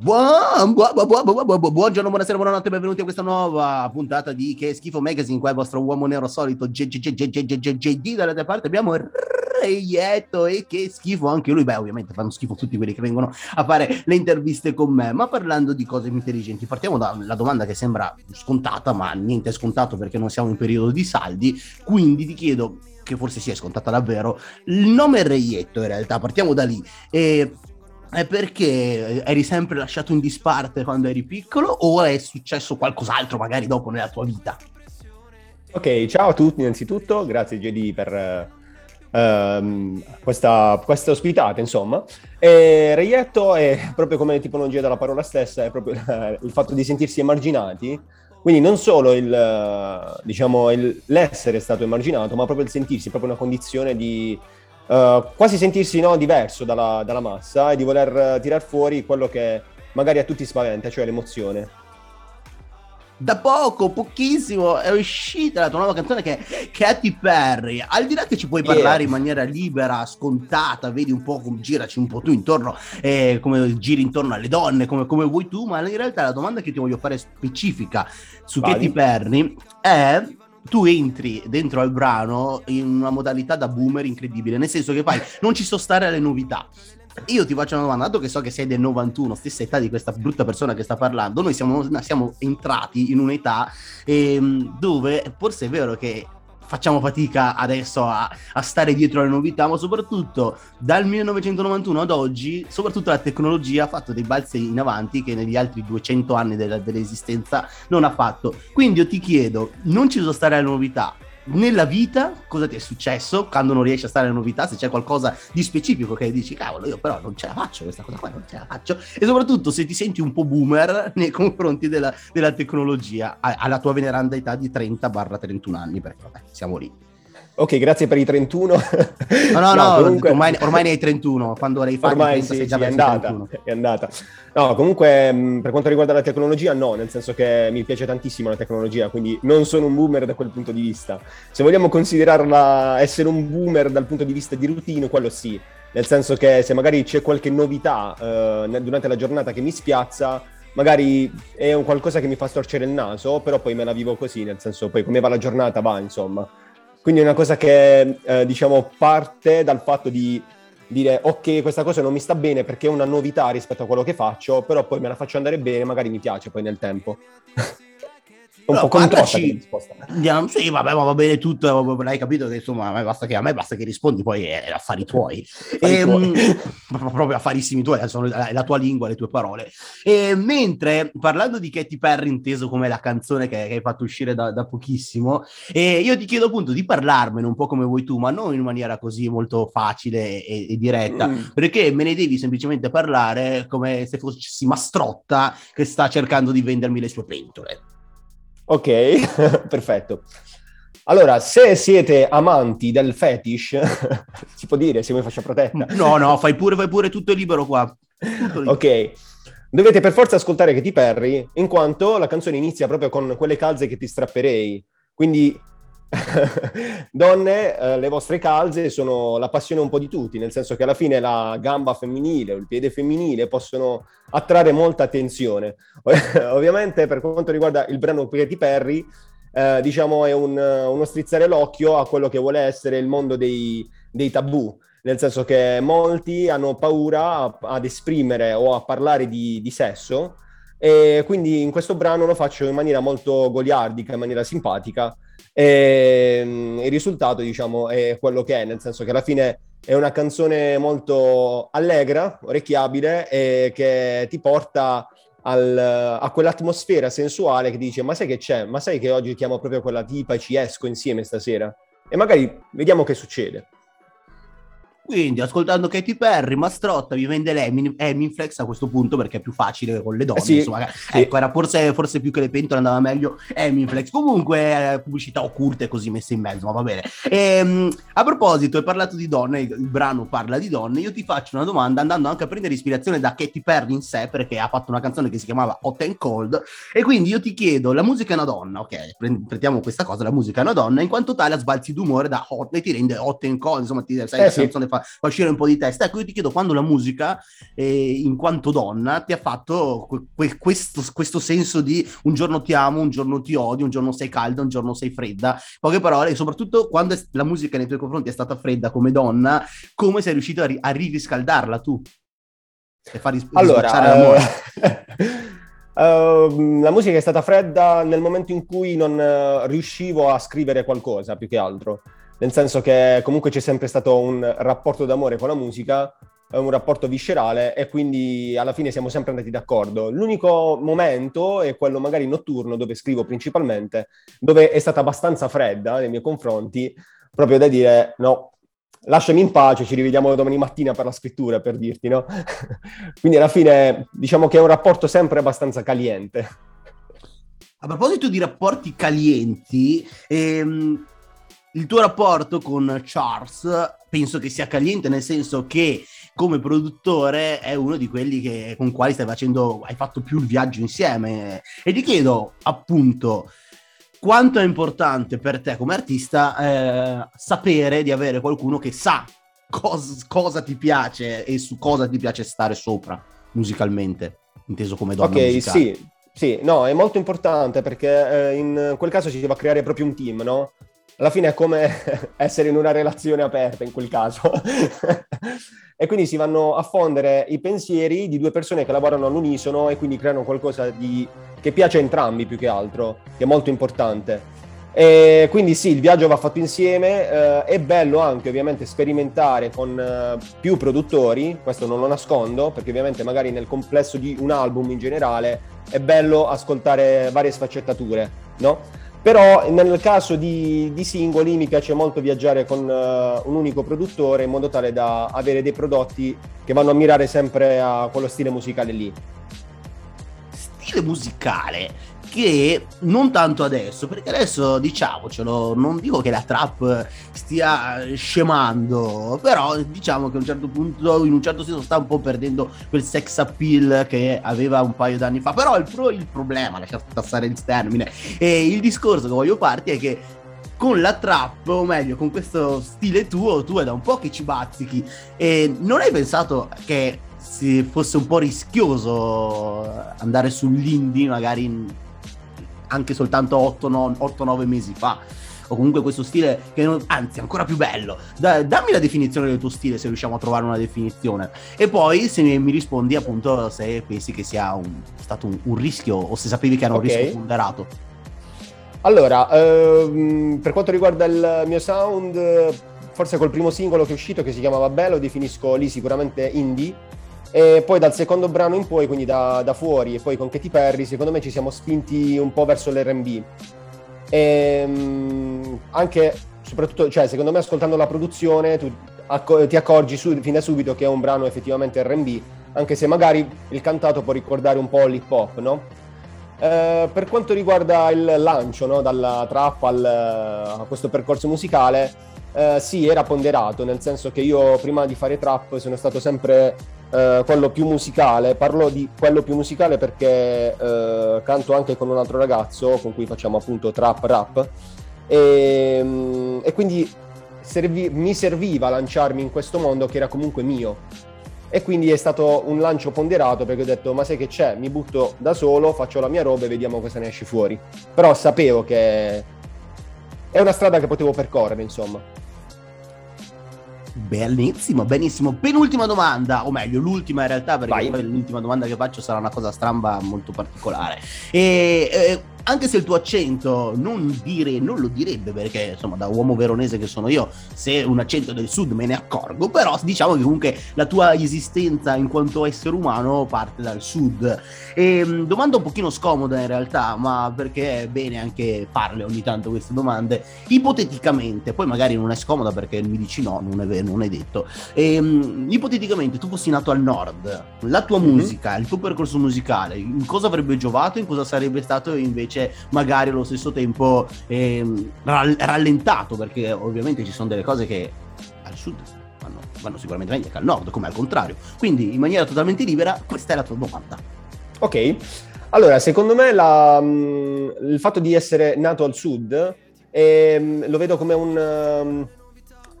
Buon, buon, buon, buongiorno, buonasera, buonanotte, benvenuti a questa nuova puntata di Che Schifo Magazine. Qua il vostro uomo nero solito, JD dall'altra parte. Abbiamo Reietto e che schifo anche lui. Beh, ovviamente fanno schifo tutti quelli che vengono a fare le interviste con me. Ma parlando di cose intelligenti, partiamo dalla domanda che sembra scontata, ma niente è scontato perché non siamo in periodo di saldi. Quindi ti chiedo, che forse sia scontata davvero, il nome Reietto in realtà, partiamo da lì. E è perché eri sempre lasciato in disparte quando eri piccolo o è successo qualcos'altro magari dopo nella tua vita? Ok, ciao a tutti innanzitutto, grazie JD per uh, questa, questa, ospitata insomma. E Reietto è proprio come tipologia della parola stessa, è proprio il fatto di sentirsi emarginati, quindi non solo il, diciamo, il, l'essere stato emarginato, ma proprio il sentirsi, proprio una condizione di uh, quasi sentirsi no, diverso dalla, dalla, massa e di voler uh, tirar fuori quello che magari a tutti spaventa, cioè l'emozione. Da poco, pochissimo, è uscita la tua nuova canzone che è Katy Perry. Al di là che ci puoi parlare yeah. in maniera libera, scontata, vedi un po' come giraci un po' tu intorno, eh, come giri intorno alle donne, come, come, vuoi tu, ma in realtà la domanda che ti voglio fare specifica su Vadi. Katy Perry è tu entri dentro al brano in una modalità da boomer incredibile, nel senso che fai, non ci so stare alle novità. Io ti faccio una domanda, dato che so che sei del 91, stessa età di questa brutta persona che sta parlando, noi siamo, siamo entrati in un'età ehm, dove forse è vero che facciamo fatica adesso a, a, stare dietro alle novità, ma soprattutto dal 1991 ad oggi, soprattutto la tecnologia ha fatto dei balzi in avanti che negli altri 200 anni della, dell'esistenza non ha fatto. Quindi io ti chiedo, non ci sono stare alle novità, nella vita cosa ti è successo quando non riesci a stare alle novità, se c'è qualcosa di specifico che dici cavolo io però non ce la faccio questa cosa qua, non ce la faccio e soprattutto se ti senti un po' boomer nei confronti della, della tecnologia alla tua veneranda età di 30-31 anni perché vabbè siamo lì. Ok, grazie per i 31. No, no, no, comunque... ormai, ormai, ne hai 31, quando l'hai fatto ormai 30, sì, sì, è andata, è andata. No, comunque mm, per quanto riguarda la tecnologia no, nel senso che mi piace tantissimo la tecnologia, quindi non sono un boomer da quel punto di vista. Se vogliamo considerarla essere un boomer dal punto di vista di routine, quello sì. Nel senso che se magari c'è qualche novità eh, durante la giornata che mi spiazza, magari è un qualcosa che mi fa storcere il naso, però poi me la vivo così, nel senso poi come va la giornata va, insomma. Quindi è una cosa che, eh, diciamo, parte dal fatto di dire ok, questa cosa non mi sta bene perché è una novità rispetto a quello che faccio, però poi me la faccio andare bene, magari mi piace poi nel tempo. un no, po' risposta. Andiamo, sì, vabbè, ma va bene tutto, hai capito che insomma a me basta che, a me basta che rispondi, poi è affari tuoi. E, tuoi. Ehm, proprio affarissimi tuoi, sono la, la, tua lingua, le tue parole. E mentre parlando di Katy Perry, inteso come la canzone che, che hai fatto uscire da, da pochissimo, e io ti chiedo appunto di parlarmene un po' come vuoi tu, ma non in maniera così molto facile e, e diretta, mm. perché me ne devi semplicemente parlare come se fossi Mastrotta che sta cercando di vendermi le sue pentole. Ok, perfetto. Allora, se siete amanti del fetish, si può dire, se vuoi faccia protetta. No, no, fai pure, fai pure tutto libero qua. Tutto libero. Ok. Dovete per forza ascoltare Katy Perry, in quanto la canzone inizia proprio con quelle calze che ti strapperei. Quindi Donne, eh, le vostre calze sono la passione un po' di tutti, nel senso che alla fine la gamba femminile o il piede femminile possono attrarre molta attenzione. Ovviamente per quanto riguarda il brano Katy Perry, eh, diciamo è un, uno strizzare l'occhio a quello che vuole essere il mondo dei, dei tabù, nel senso che molti hanno paura ad esprimere o a parlare di, di sesso e quindi in questo brano lo faccio in maniera molto goliardica, in maniera simpatica, e ehm, il risultato, diciamo, è quello che è, nel senso che alla fine è una canzone molto allegra, orecchiabile e che ti porta al, a quell'atmosfera sensuale che dice ma sai che c'è? Ma sai che oggi chiamo proprio quella tipa e ci esco insieme stasera? E magari vediamo che succede. Quindi, ascoltando Katy Perry, Mastrotta vi vende l'Eminflex a questo punto perché è più facile con le donne. Eh sì, insomma, sì. ecco, era forse, forse, più che le pentole andava meglio Eminflex. Comunque, eh, pubblicità occulte così messe in mezzo, ma va bene. E, ehm, a proposito, hai parlato di donne, il brano parla di donne. Io ti faccio una domanda andando anche a prendere ispirazione da Katy Perry in sé perché ha fatto una canzone che si chiamava Hot and Cold. E quindi io ti chiedo: la musica è una donna, ok? Prendiamo questa cosa, la musica è una donna, in quanto tale sbalzi d'umore da hot e ti rende hot and cold. Insomma, ti, sai, eh, sì. canzone fa uscire un po' di testa. Ecco, io ti chiedo quando la musica, eh, in quanto donna, ti ha fatto que- questo, questo senso di un giorno ti amo, un giorno ti odio, un giorno sei calda, un giorno sei fredda. Poche parole, e soprattutto quando la musica nei tuoi confronti è stata fredda come donna, come sei riuscito a, ri- a ririscaldarla tu? E far ris- allora, l'amore? Uh, la musica è stata fredda nel momento in cui non uh, riuscivo a scrivere qualcosa, più che altro. Nel senso che comunque c'è sempre stato un rapporto d'amore con la musica, un rapporto viscerale e quindi alla fine siamo sempre andati d'accordo. L'unico momento è quello magari notturno dove scrivo principalmente, dove è stata abbastanza fredda nei miei confronti, proprio da dire no, lasciami in pace, ci rivediamo domani mattina per la scrittura, per dirti, no? Quindi alla fine diciamo che è un rapporto sempre abbastanza caliente. A proposito di rapporti calienti, ehm, il tuo rapporto con Charles penso che sia caliente nel senso che come produttore è uno di quelli che, con quali stai facendo, hai fatto più il viaggio insieme. E ti chiedo appunto quanto è importante per te come artista eh, sapere di avere qualcuno che sa cos- cosa ti piace e su cosa ti piace stare sopra musicalmente, inteso come donna Ok, musicale. sì, sì, no, è molto importante perché eh, in quel caso si va a creare proprio un team, no? Alla fine è come essere in una relazione aperta in quel caso. e quindi si vanno a fondere i pensieri di due persone che lavorano all'unisono e quindi creano qualcosa di... che piace a entrambi più che altro, che è molto importante. E quindi sì, il viaggio va fatto insieme, eh, è bello anche ovviamente sperimentare con eh, più produttori, questo non lo nascondo, perché ovviamente magari nel complesso di un album in generale è bello ascoltare varie sfaccettature, no? Però nel caso di, di, singoli mi piace molto viaggiare con uh, un unico produttore in modo tale da avere dei prodotti che vanno a mirare sempre a quello stile musicale lì. Stile musicale che non tanto adesso, perché adesso diciamocelo, non dico che la trap stia scemando, però diciamo che a un certo punto, in un certo senso, sta un po' perdendo quel sex appeal che aveva un paio d'anni fa. Però il, pro, il problema, lasciate passare il termine, e il discorso che voglio farti è che con la trap, o meglio, con questo stile tuo, tu è da un po' che ci bazzichi. E non hai pensato che fosse un po' rischioso andare sull'indie, magari anche soltanto 8-9 mesi fa. O comunque questo stile che non, anzi ancora più bello. Da, dammi la definizione del tuo stile se riusciamo a trovare una definizione. E poi se mi, rispondi appunto se pensi che sia un, stato un, un, rischio o se sapevi che era un okay. rischio ponderato. Allora, ehm, per quanto riguarda il mio sound, forse col primo singolo che è uscito che si chiamava Bello, definisco lì sicuramente indie e poi dal secondo brano in poi, quindi da, da, fuori e poi con Katy Perry, secondo me ci siamo spinti un po' verso l'RB. E, um, anche, soprattutto, cioè, secondo me ascoltando la produzione tu acc- ti accorgi su, fin da subito che è un brano effettivamente RB, anche se magari il cantato può ricordare un po' l'hip hop, no? Eh, per quanto riguarda il lancio no? dalla trap al, a questo percorso musicale, eh, sì, era ponderato, nel senso che io prima di fare trap sono stato sempre eh, quello più musicale. Parlo di quello più musicale perché eh, canto anche con un altro ragazzo con cui facciamo appunto trap rap e, mm, e quindi servi, mi serviva lanciarmi in questo mondo che era comunque mio. E quindi è stato un lancio ponderato perché ho detto ma sai che c'è, mi butto da solo, faccio la mia roba e vediamo cosa ne esce fuori. Però sapevo che è una strada che potevo percorrere, insomma. Benissimo, benissimo. Penultima domanda, o meglio, l'ultima in realtà, perché Vai. poi l'ultima domanda che faccio sarà una cosa stramba molto particolare. E, eh, anche se il tuo accento non, dire, non lo direbbe, perché insomma da uomo veronese che sono io, se un accento del sud me ne accorgo, però diciamo che comunque la tua esistenza in quanto essere umano parte dal sud. E, ehm, domanda un pochino scomoda in realtà, ma perché è bene anche farle ogni tanto queste domande. Ipoteticamente, poi magari non è scomoda perché mi dici no, non è, vero, non è detto. E, um, ipoteticamente tu fossi nato al nord, la tua mm-hmm. musica, il tuo percorso musicale, in cosa avrebbe giovato, in cosa sarebbe stato invece invece magari allo stesso tempo ehm, rallentato, perché ovviamente ci sono delle cose che al sud vanno, vanno sicuramente meglio che al nord, come al contrario. Quindi in maniera totalmente libera, questa è la tua domanda. Ok, allora secondo me la, mm, il fatto di essere nato al sud eh, lo vedo come un... Um,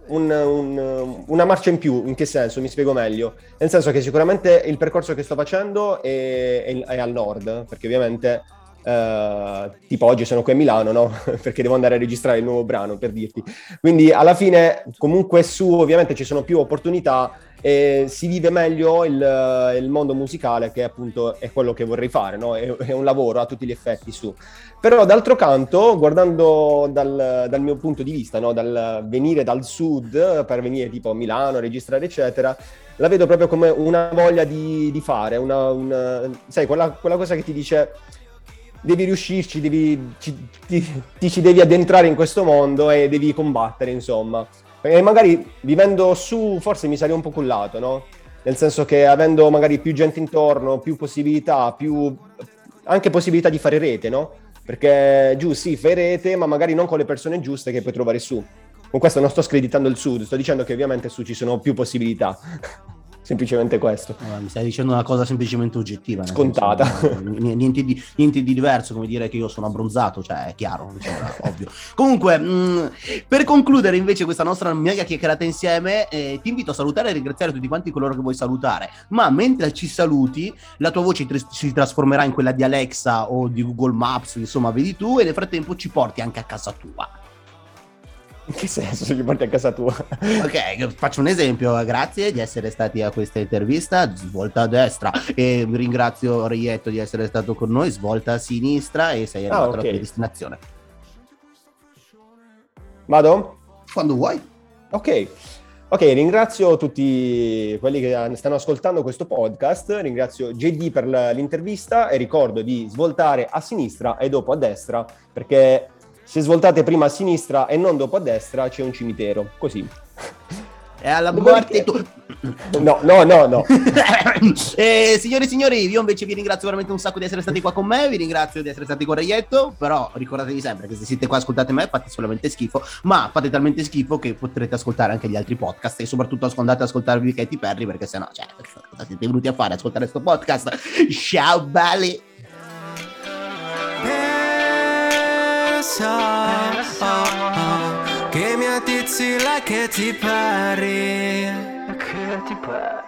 un, un, una marcia in più, in che senso? Mi spiego meglio. Nel senso che sicuramente il percorso che sto facendo è, è, è al nord, perché ovviamente Uh, tipo oggi sono qui a Milano, no? Perché devo andare a registrare il nuovo brano, per dirti. Quindi alla fine, comunque su, ovviamente ci sono più opportunità e si vive meglio il, il mondo musicale, che appunto è quello che vorrei fare, no? È, è, un lavoro a tutti gli effetti su. Però d'altro canto, guardando dal, dal mio punto di vista, no? Dal venire dal sud per venire tipo a Milano, a registrare, eccetera, la vedo proprio come una voglia di, di fare, una, una, sai, quella, quella cosa che ti dice devi riuscirci, devi, ci, ti, ti, ci devi addentrare in questo mondo e devi combattere, insomma. E magari vivendo su forse mi sarei un po' cullato, no? Nel senso che avendo magari più gente intorno, più possibilità, più anche possibilità di fare rete, no? Perché giù sì, fai rete, ma magari non con le persone giuste che puoi trovare su. Con questo non sto screditando il sud, sto dicendo che ovviamente su ci sono più possibilità semplicemente questo. Allora, mi stai dicendo una cosa semplicemente oggettiva. Scontata. Senso, niente, di, niente, di, diverso, come dire che io sono abbronzato, cioè è chiaro, diciamo, ovvio. Comunque, mh, mm, per concludere invece questa nostra mega chiacchierata insieme, eh, ti invito a salutare e ringraziare tutti quanti coloro che vuoi salutare, ma mentre ci saluti, la tua voce si trasformerà in quella di Alexa o di Google Maps, insomma, vedi tu, e nel frattempo ci porti anche a casa tua. In che senso se li porti a casa tua? ok, faccio un esempio. Grazie di essere stati a questa intervista. Svolta a destra. E ringrazio Rietto di essere stato con noi. Svolta a sinistra e sei arrivato ah, okay. alla tua destinazione. Vado? Quando vuoi. Ok. Ok, ringrazio tutti quelli che stanno ascoltando questo podcast, ringrazio JD per l'intervista e ricordo di svoltare a sinistra e dopo a destra perché se svoltate prima a sinistra e non dopo a destra c'è un cimitero, così. E alla morte tu... No, no, no, no. eh, signori e signori, io invece vi ringrazio veramente un sacco di essere stati qua con me, vi ringrazio di essere stati con Reietto, però ricordatevi sempre che se siete qua ascoltate me fate solamente schifo, ma fate talmente schifo che potrete ascoltare anche gli altri podcast e soprattutto andate ad ascoltarvi Katy Perry perché sennò, cioè, cosa siete venuti a fare? Ascoltare questo podcast? Ciao belli! So oh, oh, che mi attizzi la che ti pari. Che ti pari.